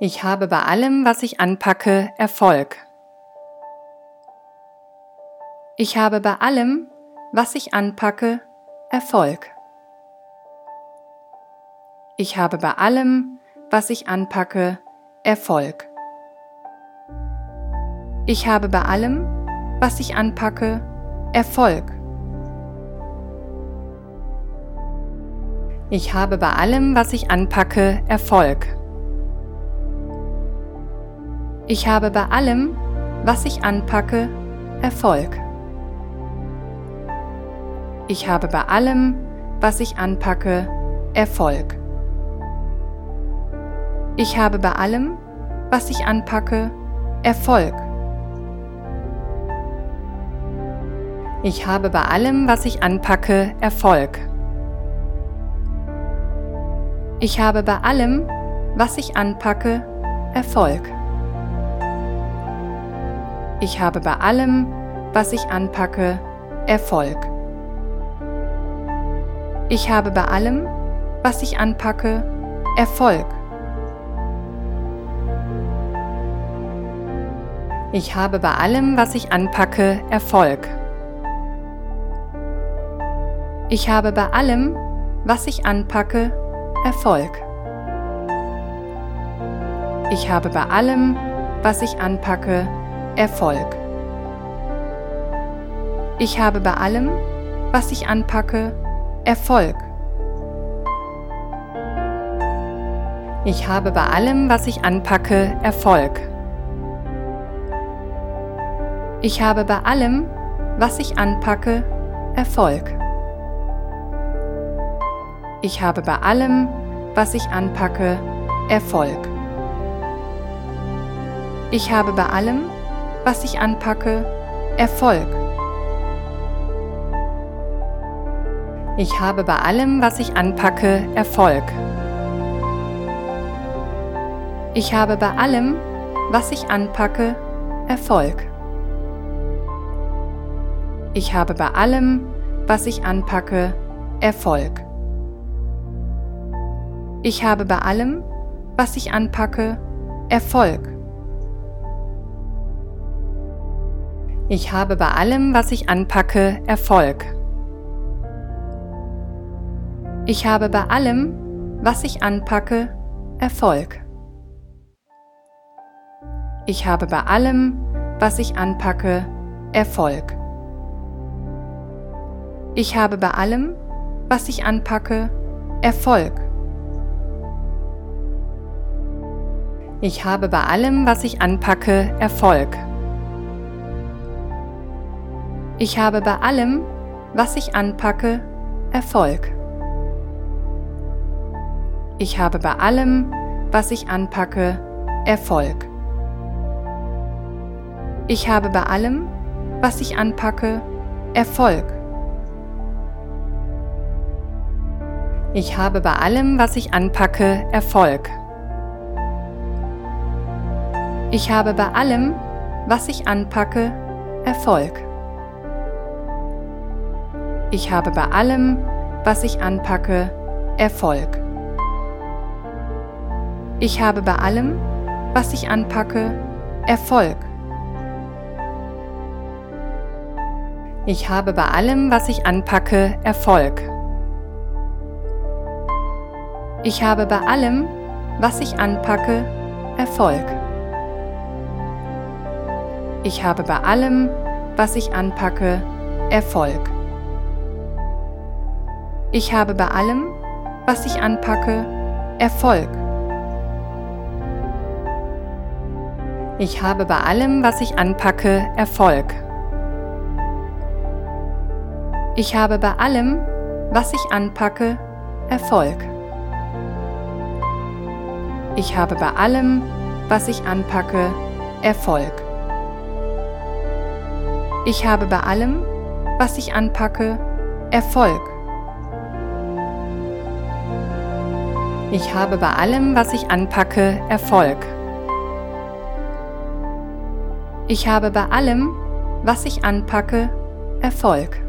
Ich habe bei allem, was ich anpacke, Erfolg. Ich habe bei allem, was ich anpacke, Erfolg. Ich habe bei allem, was ich anpacke, Erfolg. Ich habe bei allem, was ich anpacke, Erfolg. Ich habe bei allem, was ich anpacke, Erfolg. Ich habe bei allem, was ich anpacke, Erfolg. Ich habe bei allem, was ich anpacke, Erfolg. Ich habe bei allem, was ich anpacke, Erfolg. Ich habe bei allem, was ich anpacke, Erfolg. Ich habe bei allem, was ich anpacke, Erfolg. Ich habe bei allem, was ich anpacke, Erfolg. Ich habe bei allem, was ich anpacke, Erfolg. Ich habe bei allem, was ich anpacke, Erfolg. Ich habe bei allem, was ich anpacke, Erfolg. Ich habe bei allem, was ich anpacke, Erfolg. Ich habe bei allem, was ich anpacke, Erfolg. Ich habe bei allem, was ich anpacke, Erfolg. Ich habe bei allem, was ich anpacke, Erfolg. Ich habe bei allem, was ich anpacke, Erfolg. Ich habe bei allem, was ich anpacke, Erfolg. Ich habe bei allem, was ich anpacke, Erfolg. Ich habe bei allem, was ich anpacke, Erfolg. Ich habe bei allem, was ich anpacke, Erfolg. Ich habe bei allem, was ich anpacke, Erfolg. Ich habe bei allem, was ich anpacke, Erfolg. Ich habe bei allem, was ich anpacke, Erfolg. Ich habe bei allem, was ich anpacke, Erfolg. Ich habe bei allem, was ich anpacke, Erfolg. Ich habe bei allem, was ich anpacke, Erfolg. Ich habe bei allem, was ich anpacke, Erfolg. Ich habe bei allem, was ich anpacke, Erfolg. Ich habe bei allem, was ich anpacke, Erfolg. Ich habe bei allem, was ich anpacke, Erfolg. Ich habe bei allem, was ich anpacke, Erfolg. Ich habe bei allem, was ich anpacke, Erfolg. Ich habe bei allem, was ich anpacke, Erfolg. Ich habe bei allem, was ich anpacke, Erfolg. Ich habe bei allem, was ich anpacke, Erfolg. Ich habe bei allem, was ich anpacke, Erfolg. Ich habe bei allem, was ich anpacke, Erfolg. Ich habe bei allem, was ich anpacke, Erfolg. Ich habe bei allem, was ich anpacke, Erfolg. Ich habe bei allem, was ich anpacke, Erfolg. Ich habe bei allem, was ich anpacke, Erfolg. Ich habe bei allem, was ich anpacke, Erfolg. Ich habe bei allem, was ich anpacke, Erfolg.